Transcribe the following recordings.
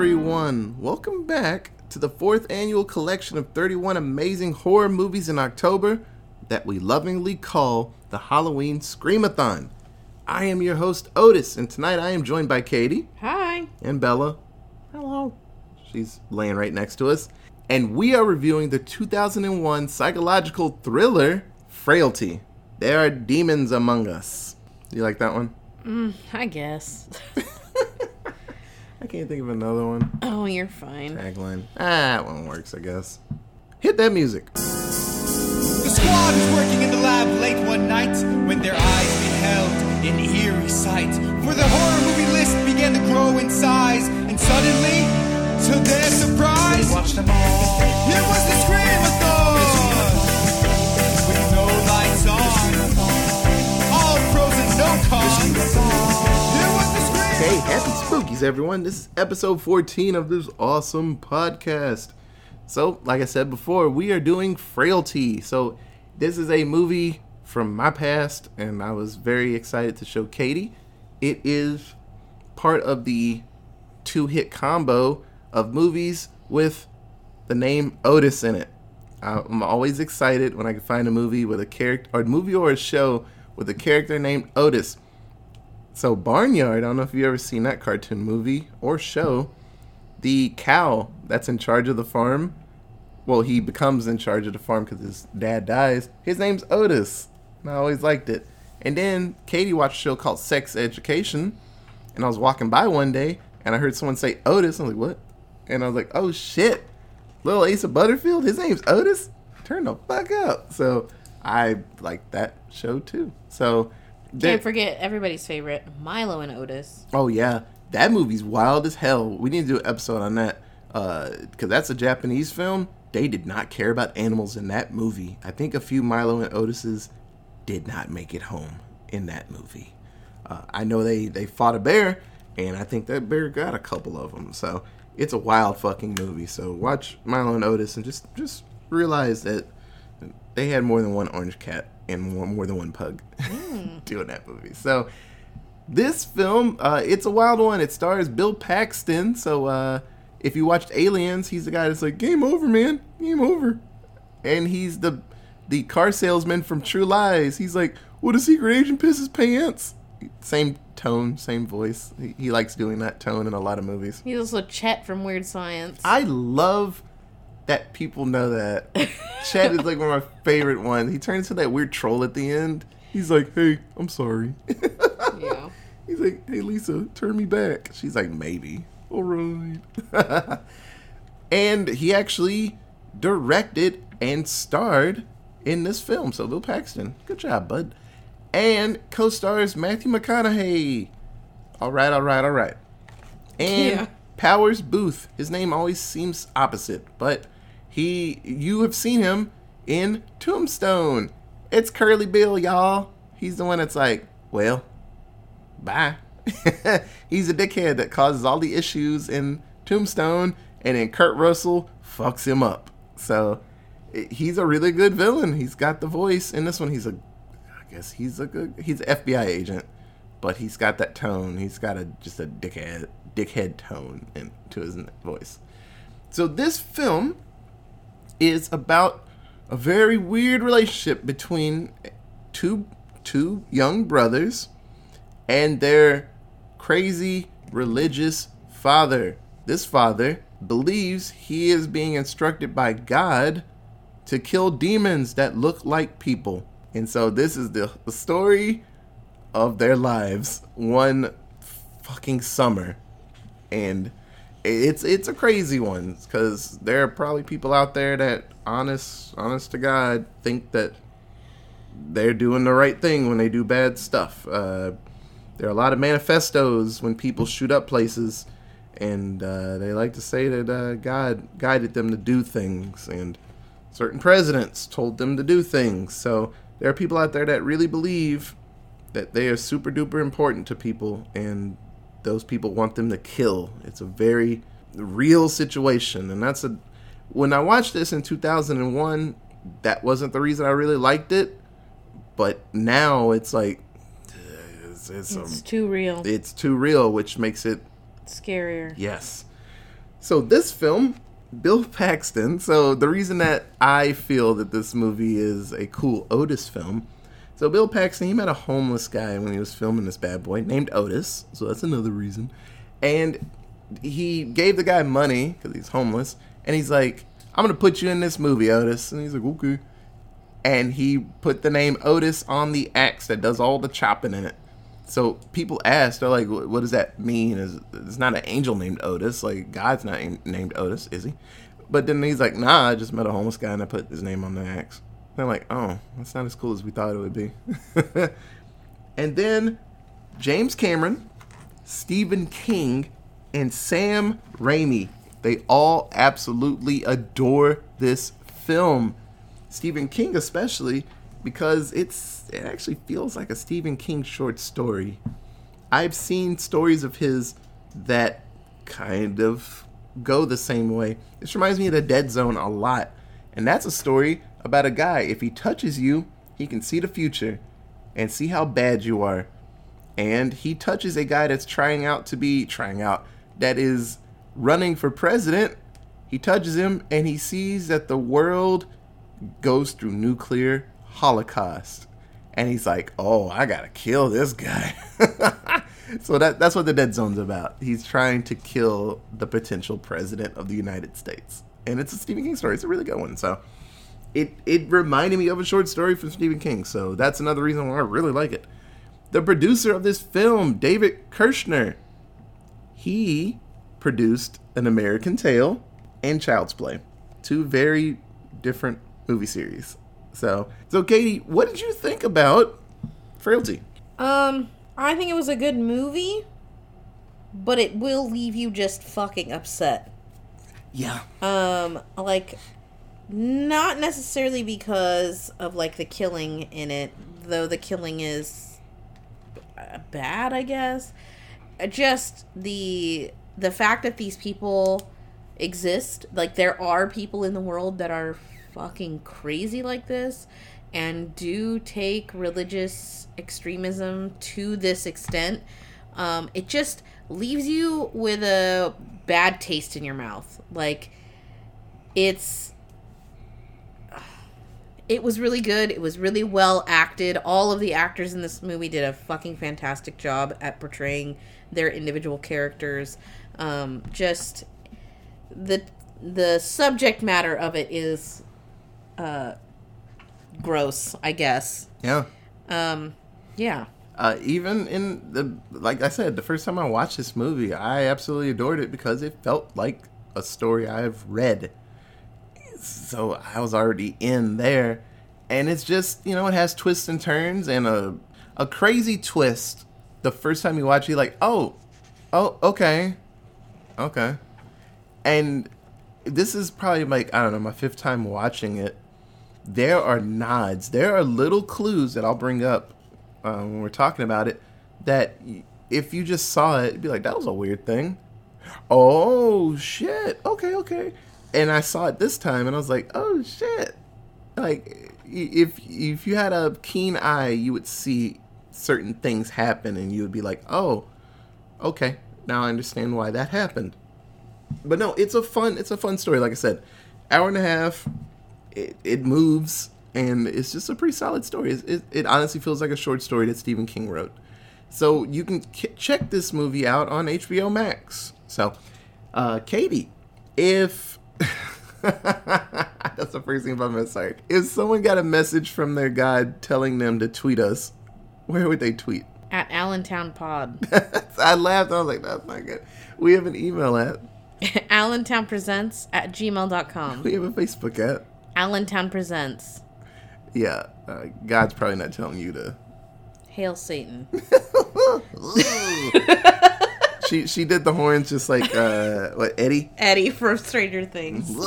everyone. Welcome back to the fourth annual collection of 31 amazing horror movies in October that we lovingly call the Halloween Screamathon. I am your host, Otis, and tonight I am joined by Katie Hi. and Bella. Hello. She's laying right next to us. And we are reviewing the 2001 psychological thriller, Frailty. There are demons among us. You like that one? Mm, I guess. I can't think of another one. Oh, you're fine. Tagline. Ah, that one works, I guess. Hit that music. The squad was working in the lab late one night when their eyes beheld an eerie sight. For the horror movie list began to grow in size, and suddenly, to their surprise, Watch them all. here was the Screamathon! With no lights on, all pros and no cons. Hey, happy spookies, everyone. This is episode 14 of this awesome podcast. So, like I said before, we are doing Frailty. So, this is a movie from my past, and I was very excited to show Katie. It is part of the two hit combo of movies with the name Otis in it. I'm always excited when I can find a movie with a character, or a movie or a show with a character named Otis. So Barnyard, I don't know if you've ever seen that cartoon movie or show. The cow that's in charge of the farm, well, he becomes in charge of the farm because his dad dies. His name's Otis. And I always liked it. And then Katie watched a show called Sex Education, and I was walking by one day and I heard someone say Otis. I was like, what? And I was like, oh shit, little Asa Butterfield. His name's Otis. Turn the fuck up. So I like that show too. So Can't forget everybody's favorite, Milo and Otis. Oh yeah, that movie's wild as hell. We need to do an episode on that because that's a Japanese film. They did not care about animals in that movie. I think a few Milo and Otis's did not make it home in that movie. Uh, I know they they fought a bear, and I think that bear got a couple of them. So it's a wild fucking movie. So watch Milo and Otis and just just realize that they had more than one orange cat and more, more than one pug doing that movie. So this film, uh, it's a wild one. It stars Bill Paxton. So uh, if you watched Aliens, he's the guy that's like, "Game over, man, game over," and he's the the car salesman from True Lies. He's like, "What a secret agent piss his pants." Same tone, same voice. He, he likes doing that tone in a lot of movies. He's also Chet from Weird Science. I love that people know that. Chad is like one of my favorite ones. He turns into that weird troll at the end. He's like, "Hey, I'm sorry." yeah. He's like, "Hey Lisa, turn me back." She's like, "Maybe." All right. and he actually directed and starred in this film. So Bill Paxton, good job, bud. And co-stars Matthew McConaughey. All right, all right, all right. And Yeah. Powers Boothe. His name always seems opposite, but he you have seen him in Tombstone. It's Curly Bill, y'all. He's the one that's like, well, bye. He's a dickhead that causes all the issues in Tombstone, and then Kurt Russell fucks him up. So he's a really good villain. He's got the voice. In this one, he's a, I guess he's a good, he's an FBI agent, but he's got that tone. He's got a just a dickhead, dickhead tone in, to his voice. So this film is about a very weird relationship between two two young brothers and their crazy religious father. This father believes he is being instructed by God to kill demons that look like people. And so this is the, story of their lives one fucking summer. And it's it's a crazy one cuz there are probably people out there that honest honest to God think that they're doing the right thing when they do bad stuff. Uh, there are a lot of manifestos when people shoot up places, and uh, they like to say that uh, God guided them to do things, and certain presidents told them to do things. So there are people out there that really believe that they are super duper important to people, and those people want them to kill. It's a very real situation, and that's a. When I watched this in 2001, that wasn't the reason I really liked it but now it's like it's, it's, It's um, too real. it's too real which makes it Scarier. yes So this film, Bill Paxton. So the reason that I feel that this movie is a cool Otis film. So Bill Paxton, he met a homeless guy when he was filming this bad boy named Otis. So that's another reason. And he gave the guy money because he's homeless, and he's like, "I'm gonna put you in this movie, Otis." And he's like, "Okay." And he put the name Otis on the axe that does all the chopping in it. So people asked, they're like, "What what does that mean? Is it's not an angel named Otis? Like God's not named Otis, is he?" But then he's like, "Nah, I just met a homeless guy and I put his name on the axe." They're like, "Oh, that's not as cool as we thought it would be." and then James Cameron, Stephen King, and Sam Raimi. They all absolutely adore this film. Stephen King especially because it's it actually feels like a Stephen King short story. I've seen stories of his that kind of go the same way. This reminds me of the Dead Zone a lot. And that's a story about a guy if he touches you, he can see the future and see how bad you are. And he touches a guy that's trying out to be trying out that is running for president. He touches him and he sees that the world goes through nuclear holocaust. And he's like, "Oh, I got to kill this guy." so that that's what the dead zone's about. He's trying to kill the potential president of the United States. And it's a Stephen King story. It's a really good one. So it it reminded me of a short story from Stephen King. So that's another reason why I really like it. The producer of this film, David Kirschner, he produced An American Tale and Child's Play, two very different movie series. So, so Katie, what did you think about Frailty? Um, I think it was a good movie, but it will leave you just fucking upset. Yeah, Um, like, not necessarily because of like the killing in it, though the killing is uh, bad, I guess. Uh, Just the the fact that these people exist, like there are people in the world that are fucking crazy like this and do take religious extremism to this extent. Um, it just leaves you with a bad taste in your mouth. Like it's it was really good. It was really well acted. All of the actors in this movie did a fucking fantastic job at portraying their individual characters. Um, just the the subject matter of it is uh, gross, I guess. yeah. Um, yeah. Uh, even in the like I said, the first time I watched this movie, I absolutely adored it because it felt like a story I've read. So I was already in there, and it's just you know it has twists and turns and a a crazy twist. The first time you watch, it, you're like, oh, oh, okay, okay, and this is probably like I don't know my fifth time watching it. There are nods, there are little clues that I'll bring up uh, when we're talking about it that if you just saw it, you'd be like, that was a weird thing. Oh shit. Okay, okay. And I saw it this time, and I was like, oh shit. Like, if if you had a keen eye, you would see certain things happen, and you would be like, oh, okay. Now I understand why that happened. But no, it's a fun it's a fun story. Like I said, hour and a half. It, it moves, and it's just a pretty solid story. It, it, it honestly feels like a short story that Stephen King wrote. So you can k- check this movie out on HBO Max. So, uh, Katie, if that's the first thing I'm gonna sorry, if someone got a message from their God telling them to tweet us, where would they tweet? At Allentown Pod. I laughed. I was like, "That's not good." We have an email at. Allentown Presents at gmail.com. We have a Facebook at. Allentown Presents. Yeah, uh, God's probably not telling you to. Hail Satan. She she did the horns just like uh what Eddie. Eddie from Stranger Things.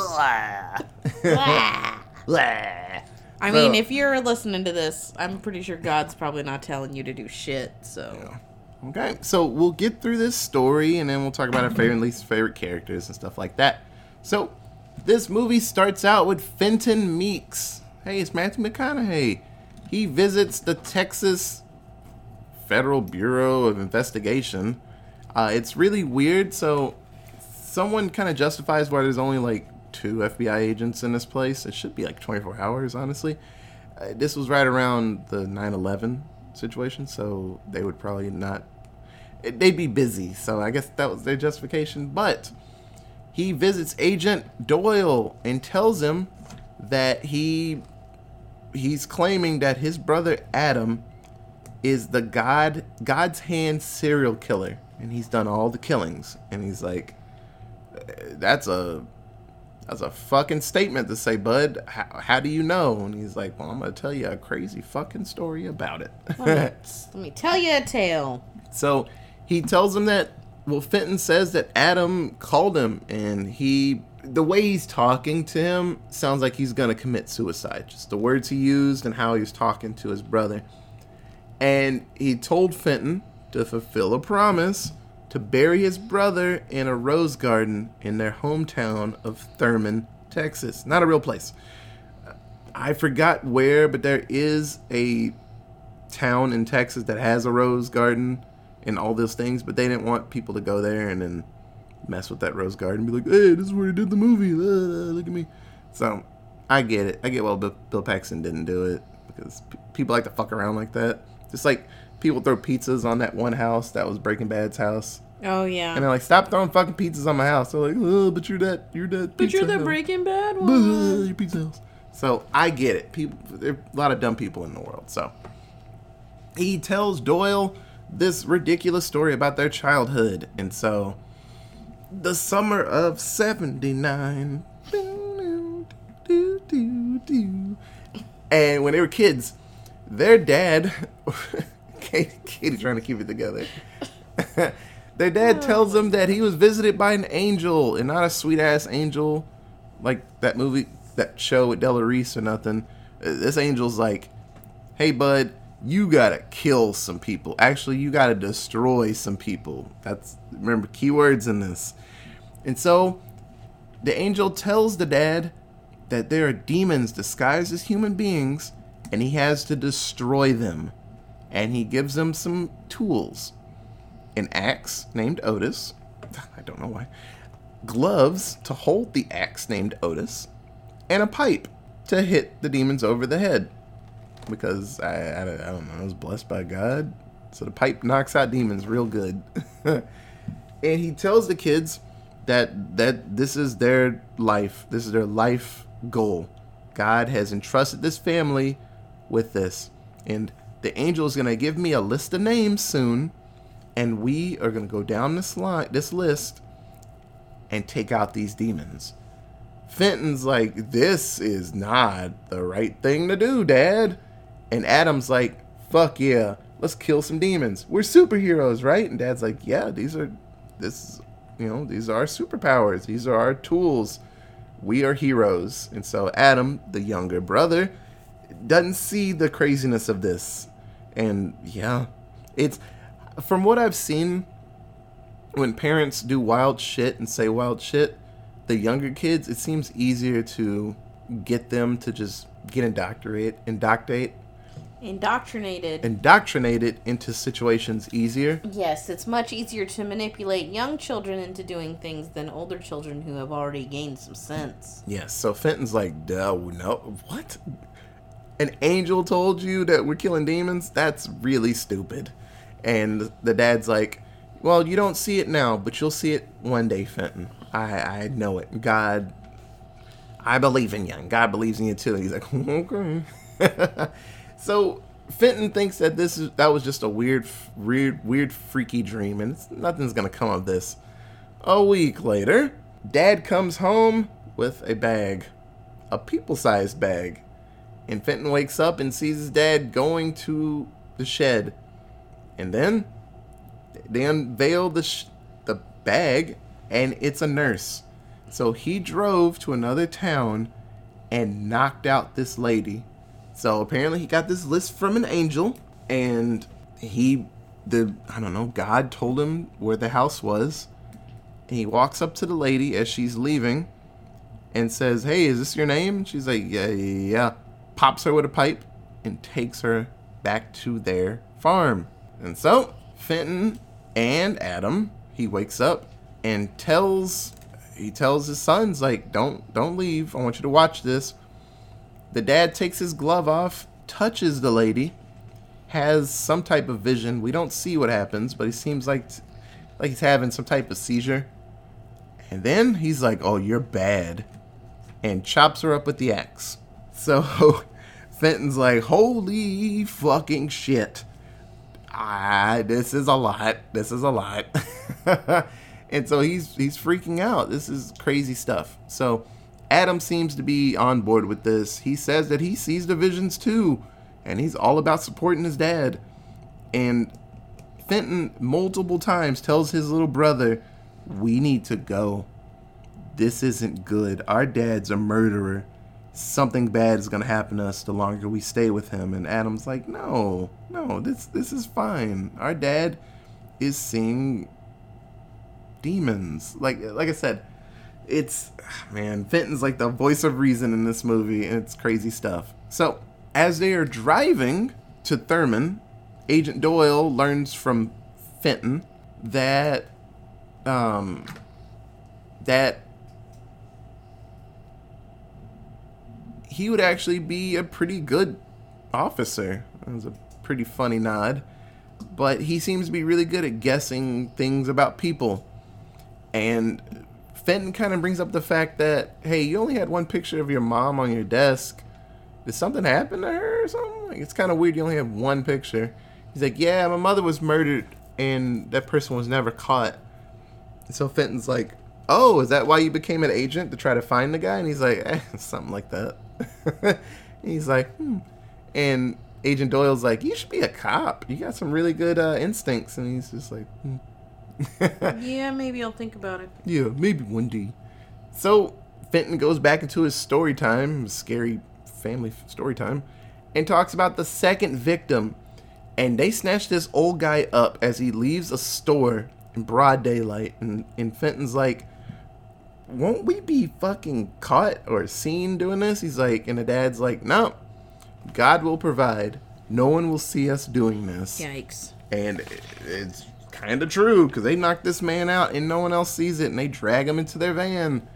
I So- mean, if you're listening to this, I'm pretty sure God's probably not telling you to do shit. So, Okay, so we'll get through this story and then we'll talk about our favorite and least favorite characters and stuff like that. So, this movie starts out with Fenton Meeks. Hey, it's Matthew McConaughey. He visits the Texas Federal Bureau of Investigation. Uh, it's really weird. So, someone kind of justifies why there's only like two FBI agents in this place. It should be like 24 hours, honestly. Uh, this was right around the 9/11 situation, so they would probably not. it- They'd be busy, so I guess that was their justification. But he visits Agent Doyle and tells him that he he's claiming that his brother Adam is the god God's hand serial killer, and he's done all the killings. And he's like, "That's a that's a fucking statement to say, bud. How, how do you know?" And he's like, "Well, I'm gonna tell you a crazy fucking story about it." Let me tell you a tale. So he tells him that well Fenton says that Adam called him and he the way he's talking to him sounds like he's gonna commit suicide. Just the words he used and how he was talking to his brother. And he told Fenton to fulfill a promise to bury his brother in a rose garden in their hometown of Thurman, Texas. Not a real place. I forgot where, but there is a town in Texas that has a rose garden and all those things, but they didn't want people to go there and then mess with that rose garden and be like, hey, this is where he did the movie. Ah, look at me. So I get it. I get why Bill Paxton didn't do it because people like to fuck around like that. Just like people throw pizzas on that one house that was Breaking Bad's house. Oh yeah. And they're like, stop throwing fucking pizzas on my house. They're like, oh, but you're that, you're that. but you're the house." Breaking Bad Blah, one. your pizza house. So I get it. People, there are a lot of dumb people in the world. So he tells Doyle this ridiculous story about their childhood, and so the summer of '79. And when they were kids, their dad, Katie, Katie trying to keep it together. their dad tells them that he was visited by an angel, and not a sweet ass angel like that movie, that show with Della Reese or nothing. Uh, This angel's like, hey, bud, you gotta kill some people. Actually, you gotta destroy some people. That's, remember, keywords in this. And so, the angel tells the dad that there are demons disguised as human beings, and he has to destroy them. And he gives them some tools an axe named Otis. I don't know why gloves to hold the axe named Otis, and a pipe to hit the demons over the head. Because I, I, I don't know, I was blessed by God. So the pipe knocks out demons real good. and he tells the kids that that this is their life. This is their life goal. God has entrusted this family with this. And the angel is going to give me a list of names soon. And we are going to go down this line, this list, and take out these demons. Fenton's like, this is not the right thing to do, Dad. And Adam's like, fuck yeah, let's kill some demons. We're superheroes, right? And Dad's like, yeah, these are, this, is, you know, these are our superpowers. These are our tools. We are heroes. And so Adam, the younger brother, doesn't see the craziness of this. And yeah, it's, from what I've seen, when parents do wild shit and say wild shit, the younger kids, it seems easier to get them to just get indoctrinate, indoctrinate, Indoctrinated. indoctrinated into situations easier. Yes, it's much easier to manipulate young children into doing things than older children who have already gained some sense. Yes. So Fenton's like, duh, no, what? An angel told you that we're killing demons? That's really stupid. And the dad's like, well, you don't see it now, but you'll see it one day, Fenton. I, I know it. God, I believe in you. And God believes in you too. He's like, okay. so Fenton thinks that this is that was just a weird, weird, weird, freaky dream, and nothing's gonna come of this. A week later, Dad comes home with a bag, a people-sized bag, and Fenton wakes up and sees his dad going to the shed, and then they unveil the sh- the bag, and it's a nurse. So he drove to another town and knocked out this lady. So apparently he got this list from an angel, and he, the I don't know, God told him where the house was. And he walks up to the lady as she's leaving, and says, "Hey, is this your name?" She's like, "Yeah, yeah." Yeah." Pops her with a pipe and takes her back to their farm. And so Fenton and Adam, he wakes up and tells he tells his sons like, "Don't don't leave. I want you to watch this." The dad takes his glove off, touches the lady, has some type of vision. We don't see what happens, but he seems like like he's having some type of seizure. And then he's like, "Oh, you're bad," and chops her up with the axe. So Fenton's like, "Holy fucking shit!" Ah, this is a lot. This is a lot. and so he's he's freaking out. This is crazy stuff. So Adam seems to be on board with this. He says that he sees the visions too, and he's all about supporting his dad. And Fenton multiple times tells his little brother, "We need to go. This isn't good. Our dad's a murderer. Something bad is gonna happen to us the longer we stay with him." And Adam's like, "No, no, this this is fine. Our dad is seeing demons. Like like I said, it's man, Fenton's like the voice of reason in this movie, and it's crazy stuff. So as they are driving to Thurman, Agent Doyle learns from Fenton that um that he would actually be a pretty good officer. It was a pretty funny nod. But he seems to be really good at guessing things about people. And Fenton kind of brings up the fact that, hey, you only had one picture of your mom on your desk. Did something happen to her or something? Like, it's kind of weird you only have one picture. He's like, yeah, my mother was murdered and that person was never caught. And so Fenton's like, oh, is that why you became an agent to try to find the guy? And he's like, eh, something like that. he's like, hmm. And Agent Doyle's like, you should be a cop. You got some really good uh, instincts. And he's just like, hmm. yeah, maybe I'll think about it. Yeah, maybe one day. So Fenton goes back into his story time, scary family story time, and talks about the second victim. And they snatch this old guy up as he leaves a store in broad daylight. And, and Fenton's like, won't we be fucking caught or seen doing this? He's like, and the dad's like, no, God will provide. No one will see us doing this. Yikes. And it's kind of true because they knock this man out and no one else sees it and they drag him into their van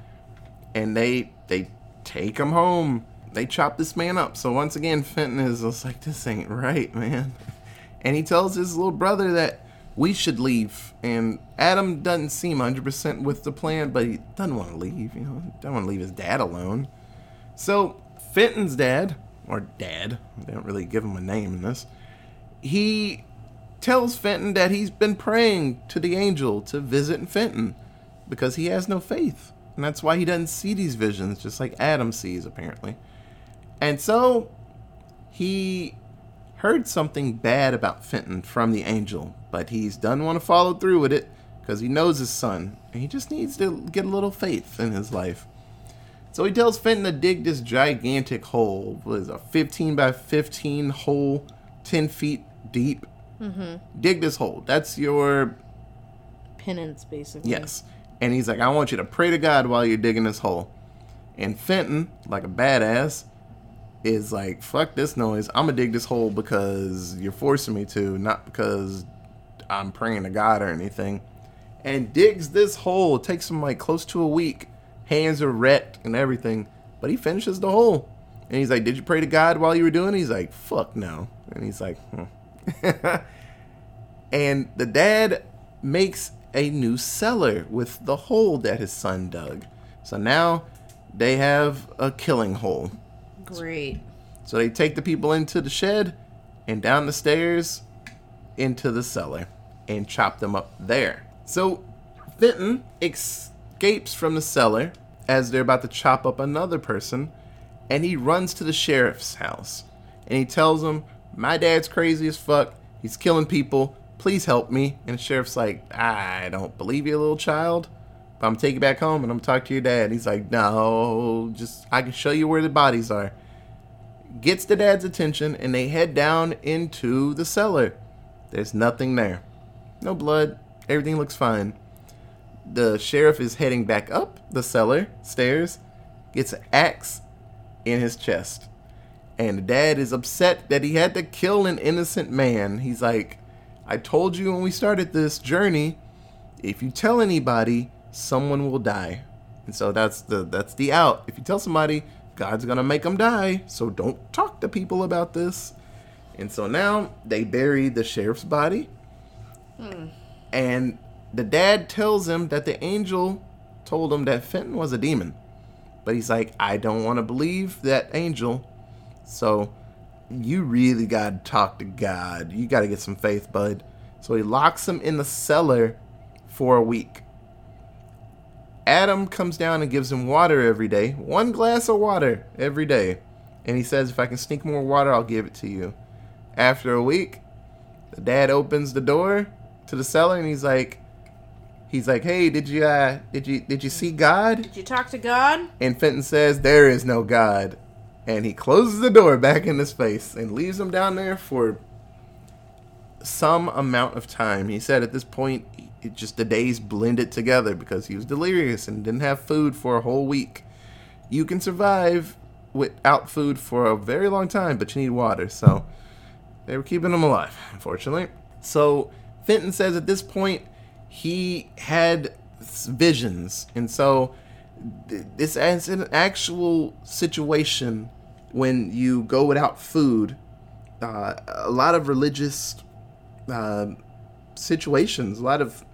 and they they take him home. They chop this man up. So once again, Fenton is just like, this ain't right, man. And he tells his little brother that we should leave. And Adam doesn't seem 100% with the plan, but he doesn't want to leave. You know, doesn't want to leave his dad alone. So Fenton's dad, or dad, they don't really give him a name in this. He tells Fenton that he's been praying to the angel to visit Fenton because he has no faith. And that's why he doesn't see these visions, just like Adam sees, apparently. And so he heard something bad about Fenton from the angel, but he doesn't want to follow through with it because he knows his son and he just needs to get a little faith in his life. So he tells Fenton to dig this gigantic hole. What is a 15 by 15 hole, 10 feet deep? Mm-hmm. Dig this hole. That's your Penance, basically. Yes. And he's like, I want you to pray to God while you're digging this hole. And Fenton, like a badass, is like, fuck this noise. I'm to dig this hole because you're forcing me to, not because I'm praying to God or anything. And digs this hole. It takes him like close to a week. Hands are wrecked and everything. But he finishes the hole. And he's like, Did you pray to God while you were doing it? He's like, Fuck no. And he's like, hmm. and the dad makes a new cellar with the hole that his son dug. So now they have a killing hole. Great. So they take the people into the shed and down the stairs into the cellar and chop them up there. So Fenton escapes from the cellar as they're about to chop up another person and he runs to the sheriff's house and he tells him, My dad's crazy as fuck. He's killing people. Please help me. And the sheriff's like, I don't believe you, little child. I'm gonna take you back home and I'm gonna talk to your dad. He's like, No, just I can show you where the bodies are. Gets the dad's attention and they head down into the cellar. There's nothing there. No blood. Everything looks fine. The sheriff is heading back up the cellar stairs, gets an axe in his chest. And the dad is upset that he had to kill an innocent man. He's like, I told you when we started this journey, if you tell anybody, someone will die. And so that's the that's the out. If you tell somebody, God's gonna make them die, so don't talk to people about this. And so now they bury the sheriff's body, hmm. and the dad tells him that the angel told him that Fenton was a demon. But he's like, I don't want to believe that angel. So you really got to talk to God. You got to get some faith, bud. So he locks him in the cellar for a week. Adam comes down and gives him water every day. One glass of water every day. And he says, if I can sneak more water, I'll give it to you. After a week, the dad opens the door to the cellar and he's like, he's like, hey, did you, uh, did you, did you see God? Did you talk to God? And Fenton says, There is no God. And he closes the door back in his face and leaves him down there for some amount of time. He said at this point, it just the days blended together because he was delirious and didn't have food for a whole week. You can survive without food for a very long time, but you need water. So they were keeping him alive, unfortunately. So Fenton says at this point, he had visions. And so this is an actual situation when you go without food. Uh, a lot of religious uh, situations, a lot of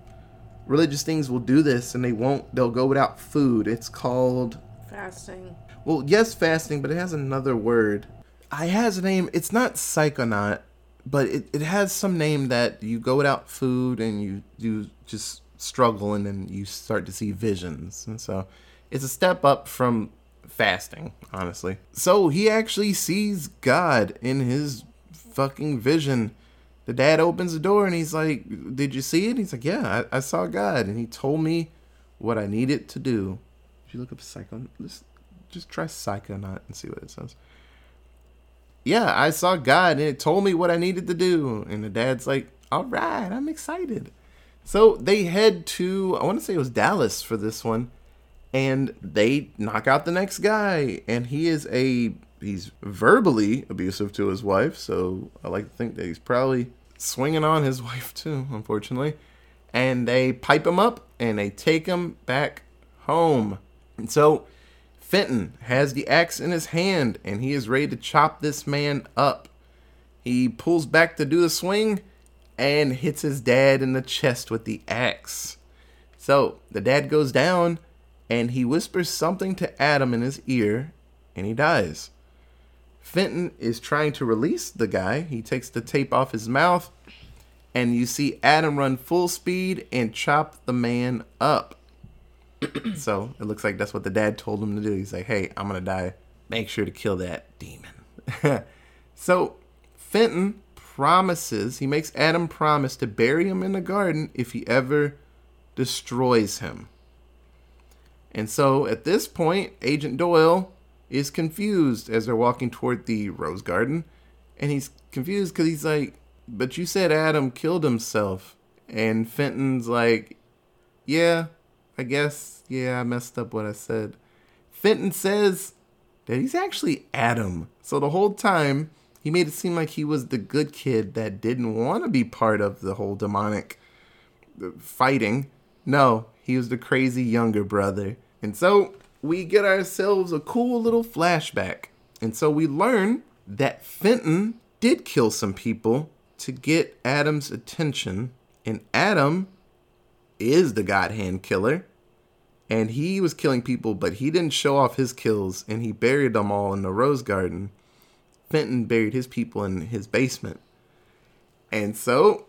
religious things will do this, and they won't. They'll go without food. It's called Fasting. well, yes, fasting, but it has another word. I has a name. It's not psychonaut, but it, it has some name that you go without food and you you just struggle and then you start to see visions. And so it's a step up from fasting, honestly. So he actually sees God in his fucking vision. The dad opens the door and he's like, Did you see it? He's like, Yeah, I, I saw God. And he told me what I needed to do. If you look up psycho, just, just try psychonaut and see what it says. Yeah, I saw God and it told me what I needed to do. And the dad's like, All right, I'm excited. So they head to, I want to say it was Dallas for this one. And they knock out the next guy. And he is a, he's verbally abusive to his wife. So I like to think that he's probably swinging on his wife too, unfortunately. And they pipe him up and they take him back home. And so Fenton has the axe in his hand and he is ready to chop this man up. He pulls back to do the swing and hits his dad in the chest with the axe. So the dad goes down and he whispers something to Adam in his ear and he dies. Fenton is trying to release the guy. He takes the tape off his mouth and you see Adam run full speed and chop the man up. so it looks like that's what the dad told him to do. He's like, hey, I'm going to die. Make sure to kill that demon. so Fenton promises, he makes Adam promise to bury him in the garden if he ever destroys him. And so at this point, Agent Doyle is confused as they're walking toward the rose garden. And he's confused because he's like, But you said Adam killed himself. And Fenton's like, Yeah, I guess, yeah, I messed up what I said. Fenton says that he's actually Adam. So the whole time, he made it seem like he was the good kid that didn't want to be part of the whole demonic uh, fighting. No, he was the crazy younger brother. And so we get ourselves a cool little flashback. And so we learn that Fenton did kill some people to get Adam's attention. And Adam is the God Hand killer. And he was killing people, but he didn't show off his kills and he buried them all in the rose garden. Fenton buried his people in his basement. And so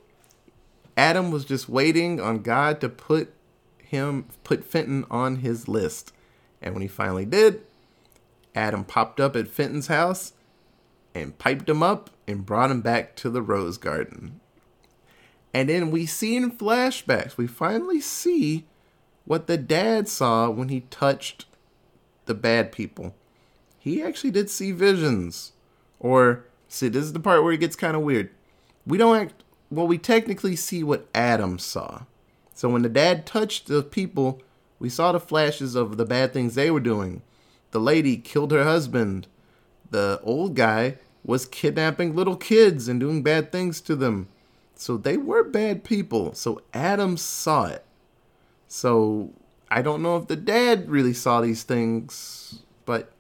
Adam was just waiting on God to put him put Fenton on his list. And when he finally did, Adam popped up at Fenton's house and piped him up and brought him back to the rose garden. And then we see in flashbacks, we finally see what the dad saw when he touched the bad people. He actually did see visions. Or, see, this is the part where it gets kind of weird. We don't act, well, we technically see what Adam saw. So when the dad touched the people, we saw the flashes of the bad things they were doing. The lady killed her husband. The old guy was kidnapping little kids and doing bad things to them. So they were bad people. So Adam saw it. So I don't know if the dad really saw these things, but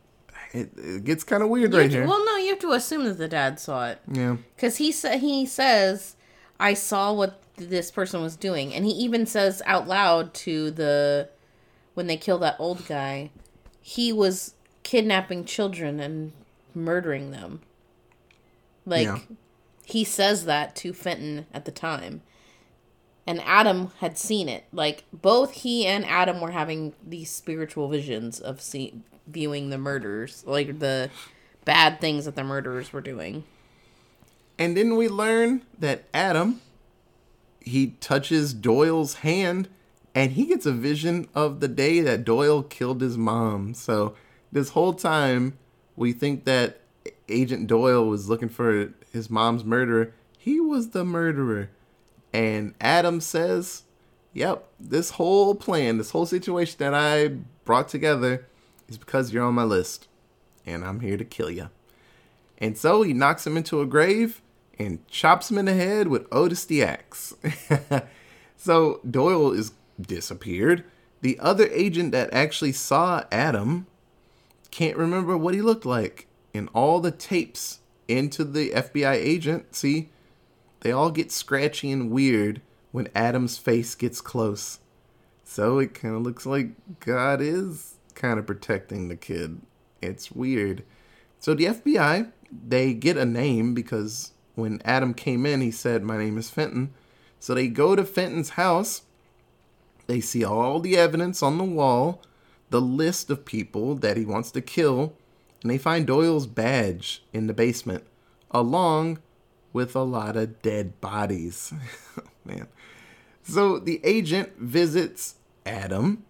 it, it gets kind of weird You right to- here. Well, no, you have to assume that the dad saw it yeah. because he sa- he says, "I saw what this person was doing," and he even says out loud to the when they kill that old guy, he was kidnapping children and murdering them. Like Yeah. he says that to Fenton at the time. And Adam had seen it. Like both he and Adam were having these spiritual visions of see- viewing the murders, like the bad things that the murderers were doing. And then we learn that Adam, he touches Doyle's hand and he gets a vision of the day that Doyle killed his mom. So this whole time, we think that Agent Doyle was looking for his mom's murderer. He was the murderer. And Adam says, Yep, this whole plan, this whole situation that I brought together is because you're on my list. And I'm here to kill you. And so he knocks him into a grave and chops him in the head with Otis the axe. so Doyle is disappeared. The other agent that actually saw Adam can't remember what he looked like. And all the tapes into the FBI agent, see, they all get scratchy and weird when Adam's face gets close. So it kind of looks like God is kind of protecting the kid. It's weird. So the FBI, they get a name because when Adam came in, he said, My name is Fenton. So they go to Fenton's house. They see all the evidence on the wall, the list of people that he wants to kill, and they find Doyle's badge in the basement, along with a lot of dead bodies. Man. So the agent visits Adam,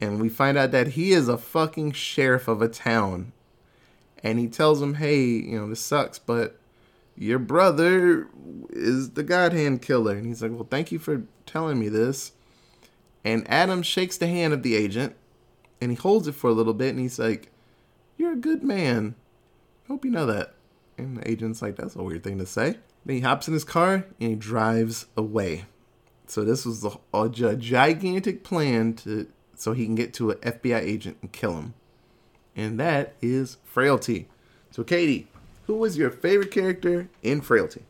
and we find out that he is a fucking sheriff of a town. And he tells him, hey, you know, this sucks, but your brother is the God Hand killer. And he's like, well, thank you for telling me this. And Adam shakes the hand of the agent, and he holds it for a little bit, and he's like, you're a good man. Hope you know that. And the agent's like, that's a weird thing to say. Then he hops in his car and he drives away. So this was the, a gigantic plan to so he can get to an FBI agent and kill him. And that is Frailty. So Katie, who was your favorite character in Frailty?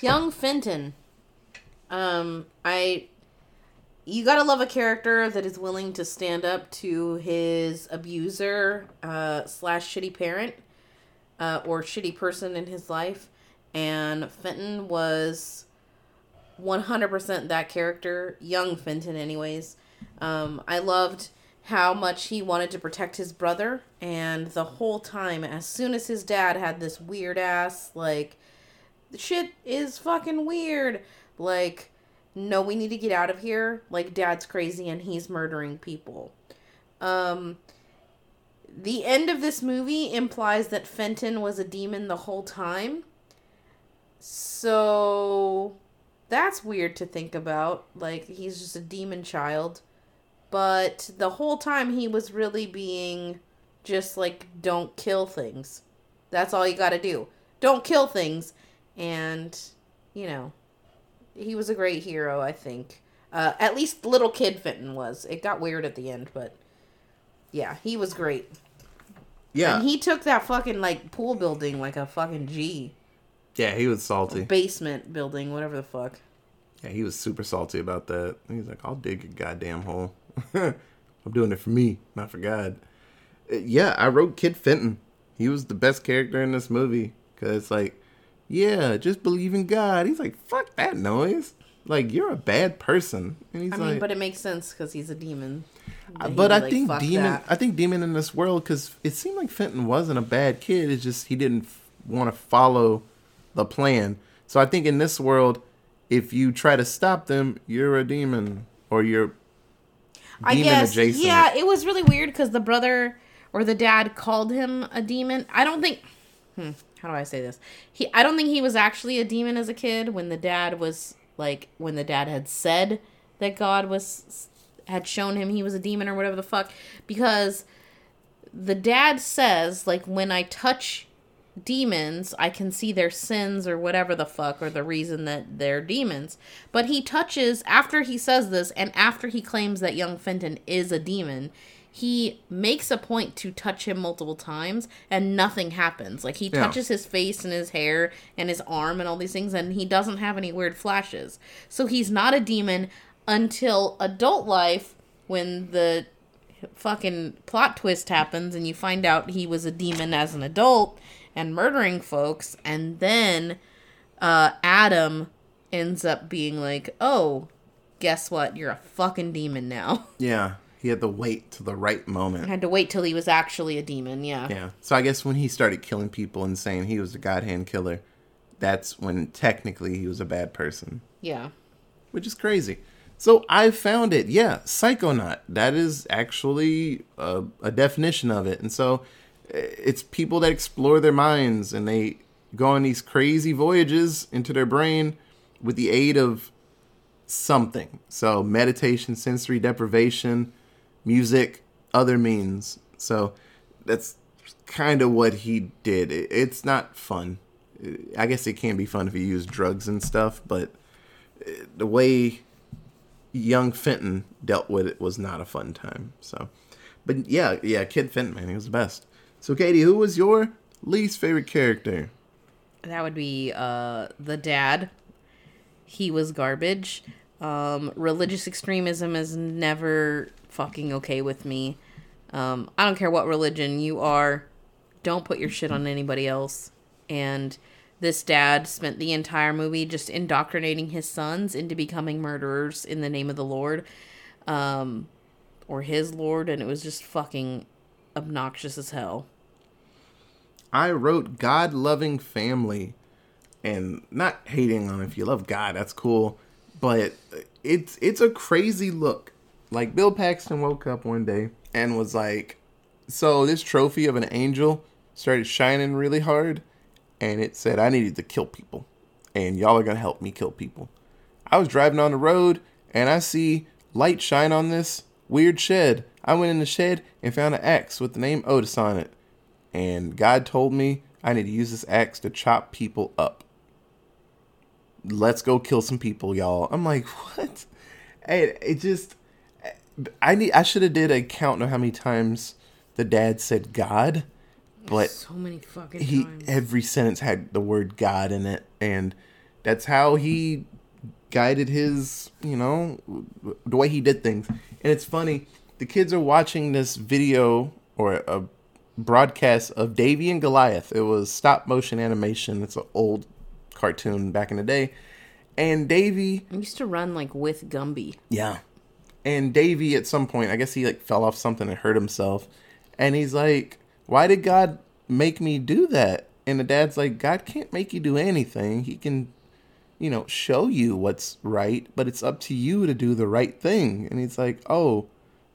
Young Fenton. Um, I. You gotta love a character that is willing to stand up to his abuser uh, slash shitty parent uh, or shitty person in his life. And Fenton was 100% that character. Young Fenton, anyways. Um, I loved how much he wanted to protect his brother. And the whole time, as soon as his dad had this weird ass, like, shit is fucking weird. Like, no, we need to get out of here. Like, dad's crazy and he's murdering people. Um, the end of this movie implies that Fenton was a demon the whole time. So, that's weird to think about. Like, he's just a demon child. But the whole time he was really being just like, don't kill things. That's all you gotta do. Don't kill things. And, you know, he was a great hero, I think. Uh, at least little kid Fenton was. It got weird at the end, but yeah, he was great. Yeah, And he took that fucking like pool building like a fucking G. yeah, he was salty. Basement building, whatever the fuck. Yeah, he was super salty about that. He's like, "I'll dig a goddamn hole. I'm doing it for me, not for God." Uh, Yeah, I wrote Kid Fenton. He was the best character in this movie because it's like, yeah, just believe in God. He's like, fuck that noise. Like you're a bad person, and he's I like, mean, but it makes sense because he's a demon. Uh, but I like, think demon. that. I think demon in this world because it seemed like Fenton wasn't a bad kid. It's just he didn't f- want to follow the plan. So I think in this world, if you try to stop them, you're a demon or you're I demon guess. adjacent. Yeah, it was really weird because the brother or the dad called him a demon. I don't think. Hmm, how do I say this? He. I don't think he was actually a demon as a kid. When the dad was like, when the dad had said that God was had shown him he was a demon or whatever the fuck, because the dad says like when I touch demons, I can see their sins or whatever the fuck or the reason that they're demons. But he touches after he says this and after he claims that young Fenton is a demon, he makes a point to touch him multiple times and nothing happens. Like he Yeah. touches his face and his hair and his arm and all these things and he doesn't have any weird flashes. So he's not a demon until adult life when the fucking plot twist happens and you find out he was a demon as an adult and murdering folks and then uh Adam ends up being like, "Oh, guess what? You're a fucking demon now." Yeah, he had to wait to the right moment. had to wait till he was actually a demon, yeah. Yeah. So I guess when he started killing people and saying he was a god hand killer, that's when technically he was a bad person, Yeah. which is crazy. So I found it. Yeah, psychonaut. That is actually a, a definition of it. And so eh, it's people that explore their minds and they go on these crazy voyages into their brain with the aid of something. So meditation, sensory deprivation, music, other means. So that's kind of what he did. It's not fun. I guess it can be fun if you use drugs and stuff, but uh, the way young Fenton dealt with it was not a fun time. So, but yeah, yeah, Kid Fenton, man, he was the best. So, Katie, who was your least favorite character? That would be uh the dad. He was garbage. Um religious extremism is never fucking okay with me. Um I don't care what religion you are. Don't put your shit on anybody else. And this dad spent the entire movie just indoctrinating his sons into becoming murderers in the name of the Lord. Um or his lord and it was just fucking obnoxious as hell. I wrote God loving family and not hating on if you love God, that's cool, but it's it's a crazy look. Like Bill Paxton woke up one day and was like, "So this trophy of an angel started shining really hard and it said I needed to kill people and y'all are to help me kill people." I was driving on the road and I see light shine on this weird shed. I went in the shed and found an axe with the name Otis on it and God told me I need to use this axe to chop people up. Let's go kill some people, y'all. I'm like, what? Hey, it just, I need, I should have did a count of how many times the dad said God, but So many fucking he times. every sentence had the word God in it, and that's how he guided his, you know, the way he did things. And it's funny, the kids are watching this video or a broadcast of Davy and Goliath. It was stop motion animation. It's an old cartoon back in the day, and Davy I used to run like with Gumby. yeah. And Davy at some point, I guess he like fell off something and hurt himself. And he's like, Why did God make me do that? And the dad's like, God can't make you do anything. He can, you know, show you what's right, but it's up to you to do the right thing. And he's like, Oh,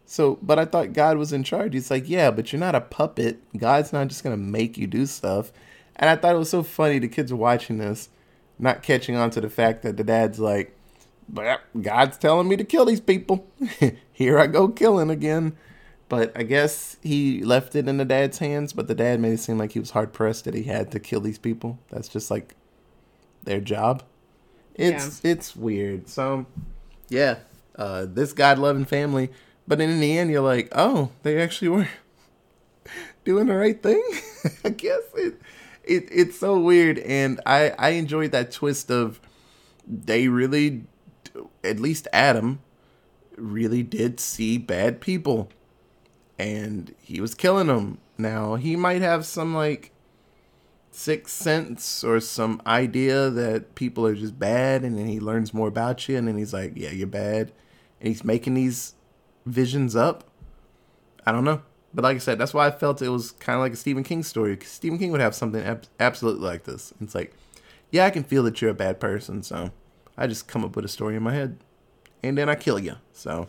so, but I thought God was in charge. He's like, Yeah, but you're not a puppet. God's not just going to make you do stuff. And I thought it was so funny. The kids are watching this, not catching on to the fact that the dad's like, but God's telling me to kill these people. Here I go killing again. But I guess he left it in the dad's hands, but the dad made it seem like he was hard pressed that he had to kill these people. That's just like their job. It's it's weird. So yeah, uh, this God loving family, but in the end you're like, oh, they actually were doing the right thing. I guess it, it it's so weird, and I I enjoyed that twist of they really, at least Adam, really did see bad people, and he was killing them. Now he might have some like sixth sense or some idea that people are just bad, and then he learns more about you, and then he's like, "Yeah, you're bad," and he's making these visions up. I don't know. But like I said, that's why I felt it was kind of like a Stephen King story. 'cause Stephen King would have something ab- absolutely like this. It's like, yeah, I can feel that you're a bad person, so I just come up with a story in my head, and then I kill you. So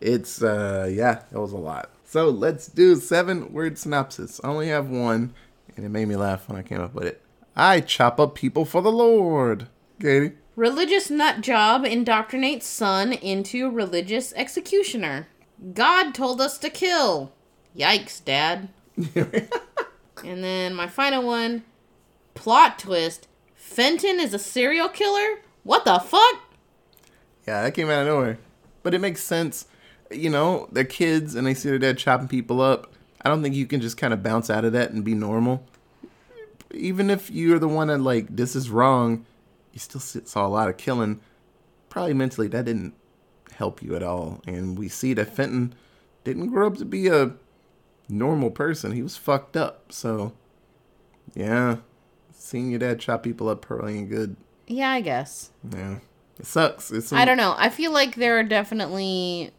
it's uh yeah, it was a lot. So let's do seven word synopsis. I only have one, and it made me laugh when I came up with it. I chop up people for the Lord. Katie. Religious nut job indoctrinates son into religious executioner. God told us to kill. Yikes, Dad. and then my final one Plot twist Fenton is a serial killer? What the fuck? Yeah, that came out of nowhere. But it makes sense. You know, they're kids and they see their dad chopping people up. I don't think you can just kind of bounce out of that and be normal. Even if you're the one that, like, this is wrong, you still saw a lot of killing. Probably mentally, that didn't help you at all. And we see that Fenton didn't grow up to be a normal person. He was fucked up. So, yeah, seeing your dad chop people up probably ain't good. Yeah, I guess. Yeah, it sucks. It's I don't know. I feel like there are definitely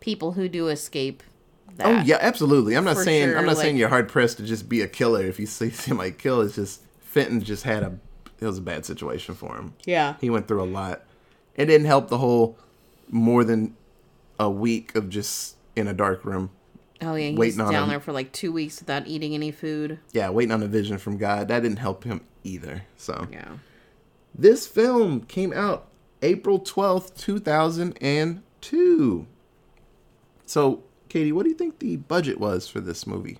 people who do escape. Oh, that. Oh yeah, absolutely. I'm not For saying sure, I'm not like- saying you're hard pressed to just be a killer if you see somebody kill. It's just Fenton just had a it was a bad situation for him. Yeah. He went through a lot. It didn't help the whole more than a week of just in a dark room. Oh yeah, he Waiting was down there for like two weeks without eating any food. Yeah, waiting on a vision from God. That didn't help him either. So Yeah. this film came out April 12th, 2002. So, Katie, what do you think the budget was for this movie?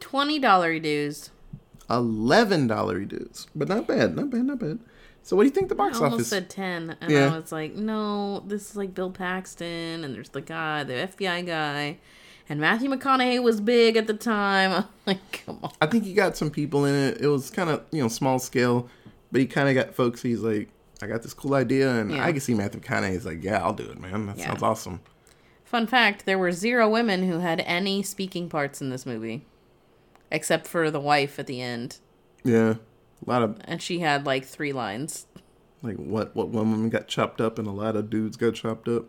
Twenty dollar dues. eleven dollar dues, but not bad, not bad, not bad. So, what do you think the I box almost office? said ten, and Yeah. I was like, no, this is like Bill Paxton, and there's the guy, the FBI guy, and Matthew McConaughey was big at the time. I'm like, come on. I think he got some people in it. It was kind of you know small scale, but he kind of got folks. He's like, I got this cool idea, and Yeah. I can see Matthew McConaughey's like, yeah, I'll do it, man. That Yeah. sounds awesome. Fun fact: there were zero women who had any speaking parts in this movie, except for the wife at the end, Yeah, a lot of and she had like three lines. like what what one woman got chopped up, and a lot of dudes got chopped up.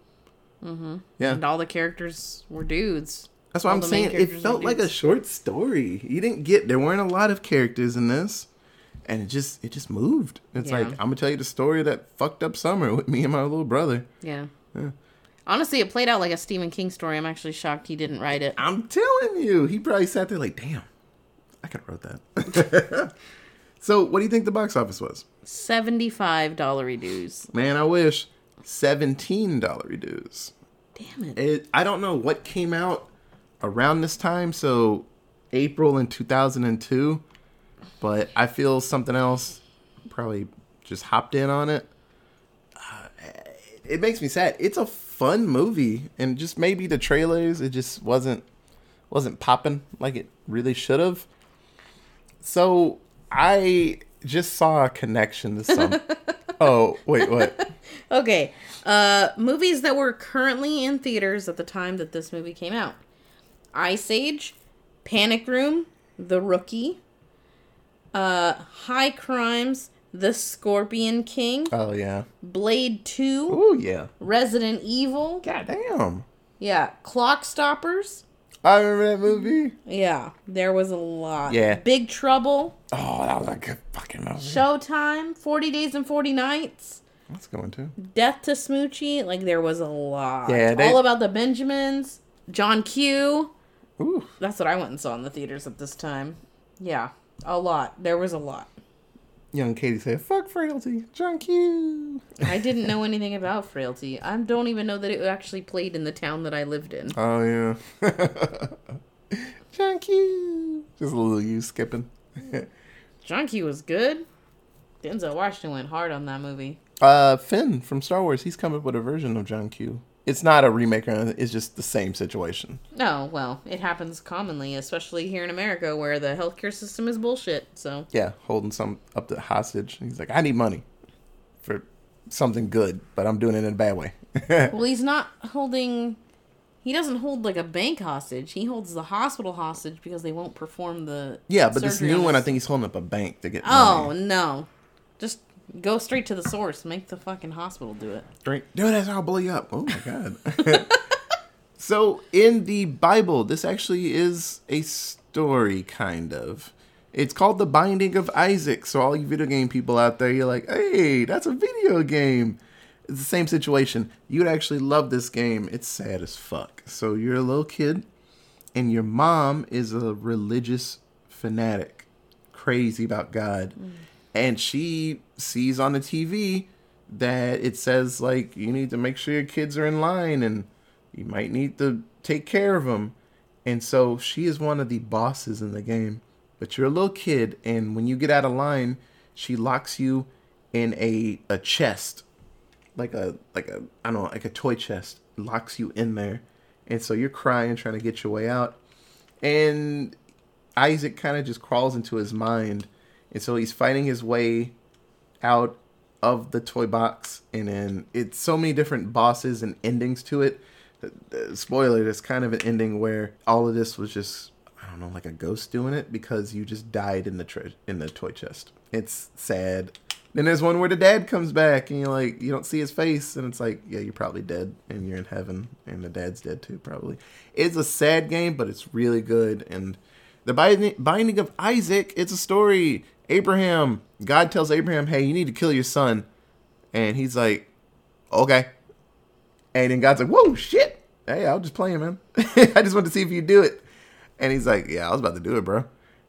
Mm-hmm. Yeah, And all the characters were dudes. That's what All I'm saying. It felt like a short story. You didn't get there weren't a lot of characters in this, and it just it just moved. It's Yeah. like I'm gonna tell you the story of that fucked up summer with me and my little brother. Yeah. Honestly, it played out like a Stephen King story. I'm actually shocked he didn't write it. I'm telling you, he probably sat there like, damn, I could have wrote that. so, what do you think the box office was? Seventy-five dollar dues. Man, I wish seventeen dollar dues. Damn it. It, I don't know what came out around this time, so April in 2002, but I feel something else probably just hopped in on it. Uh, it makes me sad. It's a fun movie, and just maybe the trailers, it just wasn't wasn't popping like it really should have. So I just saw a connection to some. oh wait, what? Okay. Uh movies that were currently in theaters at the time that this movie came out. Ice Age, Panic Room, The Rookie, uh High Crimes, The Scorpion King, Oh yeah. Blade 2, Oh yeah. Resident Evil. God damn. Yeah, Clock Stoppers. I remember that movie. Yeah, there was a lot. Yeah. Big Trouble, Oh, that was a good fucking movie. Showtime, 40 Days and 40 Nights, That's going to. Death to Smoochy. Like, there was a lot. Yeah, they- All About the Benjamins, John Q. Ooh. That's what I went and saw in the theaters at this time. Yeah, a lot. There was a lot. Young Katie said, "Fuck frailty, John Q." I didn't know anything about Frailty. I don't even know that it actually played in the town that I lived in. Oh yeah. John Q. Just a little you skipping. John Q was good. Denzel Washington went hard on that movie. uh, Finn from Star Wars. He's come up with a version of John Q. It's not a remake or anything. It's just the same situation. No, well, it happens commonly, especially here in America where the healthcare system is bullshit. So, Yeah, holding some up to hostage. He's like, I need money for something good, but I'm doing it in a bad way. well, he's not holding. He doesn't hold like a bank hostage. He holds the hospital hostage because they won't perform the. yeah, but this new one, I think he's holding up a bank to get Oh money. no! Just go straight to the source. Make the fucking hospital do it. Drink. Do it, I'll blow you up. Oh my god. so in the Bible, this actually is a story, kind of. It's called the Binding of Isaac. So all you video game people out there, you're like, hey, that's a video game. It's the same situation. You'd actually love this game. It's sad as fuck. So you're a little kid, and your mom is a religious fanatic, crazy about God, mm. And she sees on the TV that it says like you need to make sure your kids are in line and you might need to take care of them. And so she is one of the bosses in the game. But you're a little kid, and when you get out of line, she locks you in a a chest, like a like a I don't know like a toy chest, locks you in there, and so you're crying trying to get your way out, and Isaac kind of just crawls into his mind, and so he's fighting his way out of the toy box, and then it's so many different bosses and endings to it. Spoiler: There's kind of an ending where all of this was just I don't know, like a ghost doing it because you just died in the tre- in the toy chest. It's sad. Then there's one where the dad comes back and you're like, you don't see his face, and it's like, yeah, you're probably dead, and you're in heaven, and the dad's dead too, probably. It's a sad game, but it's really good. And the binding of Isaac, it's a story. Abraham, God tells Abraham, hey, you need to kill your son, and he's like, okay. And then God's like, whoa, shit. Hey, I'll just play him, man. I just want to see if you do it. And he's like, yeah, I was about to do it, bro.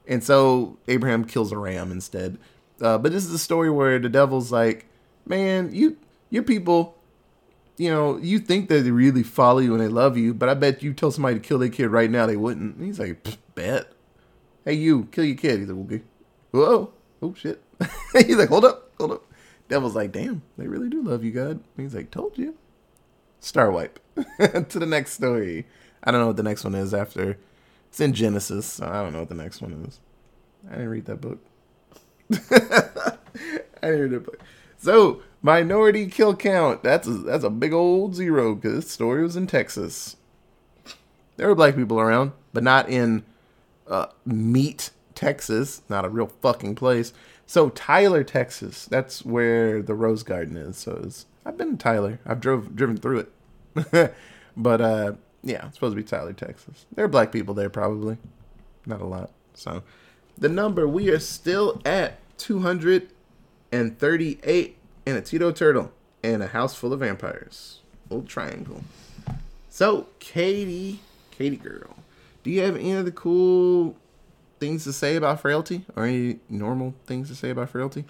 And so Abraham kills a ram instead. Uh, but this is a story where the devil's like, man, you your people, you know, you think that they really follow you and they love you, but I bet you tell somebody to kill their kid right now, they wouldn't. And he's like, bet. Hey, you kill your kid. He's like, okay. Whoa, oh shit. he's like, hold up, hold up. Devil's like, damn, they really do love you, God. And he's like, told you. Star wipe. to the next story. I don't know what the next one is after. It's in Genesis. So I don't know what the next one is. I didn't read that book. I didn't read that book. So minority kill count. That's a, that's a big old zero because this story was in Texas. There were black people around, but not in uh, Meat, Texas. Not a real fucking place. So Tyler, Texas. That's where the Rose Garden is. So I've been to Tyler. I've drove driven through it. but uh, yeah, it's supposed to be Tyler, Texas. There are black people there probably. Not a lot. So the number we are still at 238 and a Tito turtle and a house full of vampires. Old triangle. So, Katie, Katie girl, do you have any of the cool things to say about frailty or any normal things to say about frailty?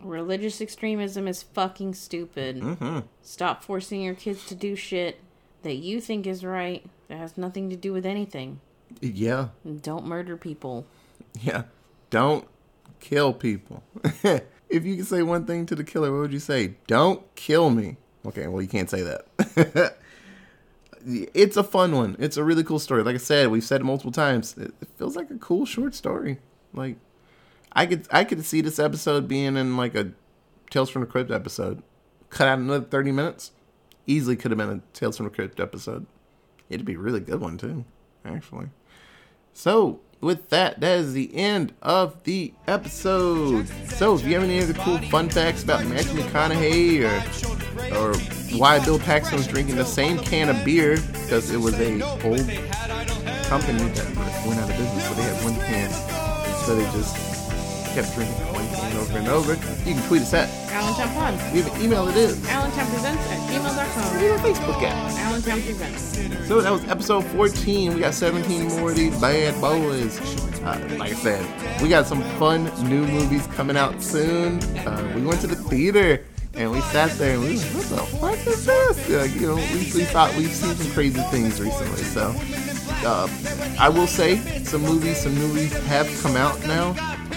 Religious extremism is fucking stupid. Mm-hmm. Stop forcing your kids to do shit that you think is right that has nothing to do with anything. Yeah, And don't murder people. yeah. Don't kill people. if you could say one thing to the killer, what would you say? Don't kill me. Okay, well, you can't say that. it's a fun one. It's a really cool story. Like I said, we've said it multiple times. It it feels like a cool short story. Like I could I could see this episode being in like a Tales from the Crypt episode. Cut out another 30 minutes. Easily could have been a Tales from the Crypt episode. It'd be a really good one too, actually. So, with that, that is the end of the episode. So, if you have any other cool fun facts about Matthew McConaughey or or why Bill Paxton was drinking the same can of beer because it was a old company that went out of business, so they had one can, so they just kept drinking one can over and over. You can tweet us at. Allentown Pod. We have an email. It is. Allentown Presents at We have a Facebook at. Allentown Presents. So that was episode 14. We got 17 more of these bad boys. Uh, like I said, we got some fun new movies coming out soon. Uh, we went to the theater and we sat there and we were like, what the fuck is this? Like, you know, we, we thought we've seen some crazy things recently. So uh, I will say some movies, some movies have come out now,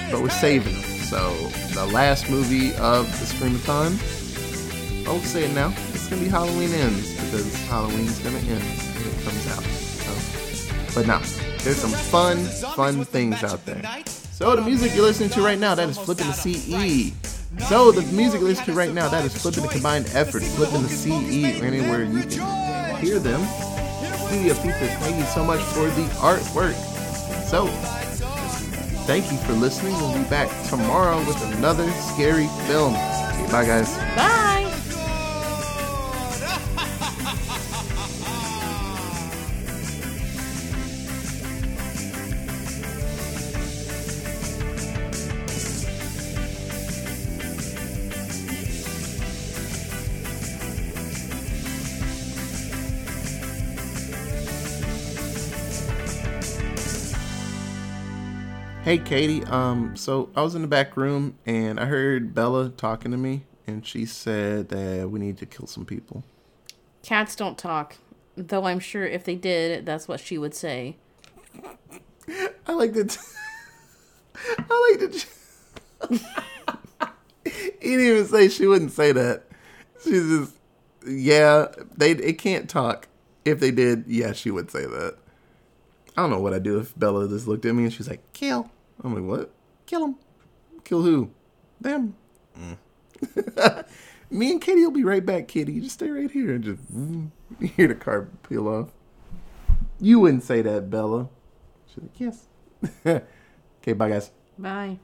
but we're saving them. So the last movie of the Screamathon, I'll say it now. It's gonna be Halloween ends because Halloween's gonna end when it comes out. So, but now there's some fun, fun things out there. So the music you're listening to right now, that is flipping the CE. So the music listening right now, that is flipping the combined effort, flipping the CE anywhere you can hear them. Studio Pizza, thank you so much for the artwork. So thank you for listening. We'll be back tomorrow with another scary film. Okay, bye guys. Bye. Hey Katie, um, so I was in the back room and I heard Bella talking to me, and she said that we need to kill some people. Cats don't talk. Though I'm sure if they did, that's what she would say. I like that. I like that. he didn't even say she wouldn't say that. She's just, yeah, they it can't talk. If they did, yeah, she would say that. I don't know what I'd do if Bella just looked at me and she's like, kill. I'm like, what? Kill him. Kill who? Them. Mm. me and Katie will be right back, Kitty. Just stay right here and just hear the car peel off. You wouldn't say that, Bella. She's like, yes. okay, bye, guys. Bye.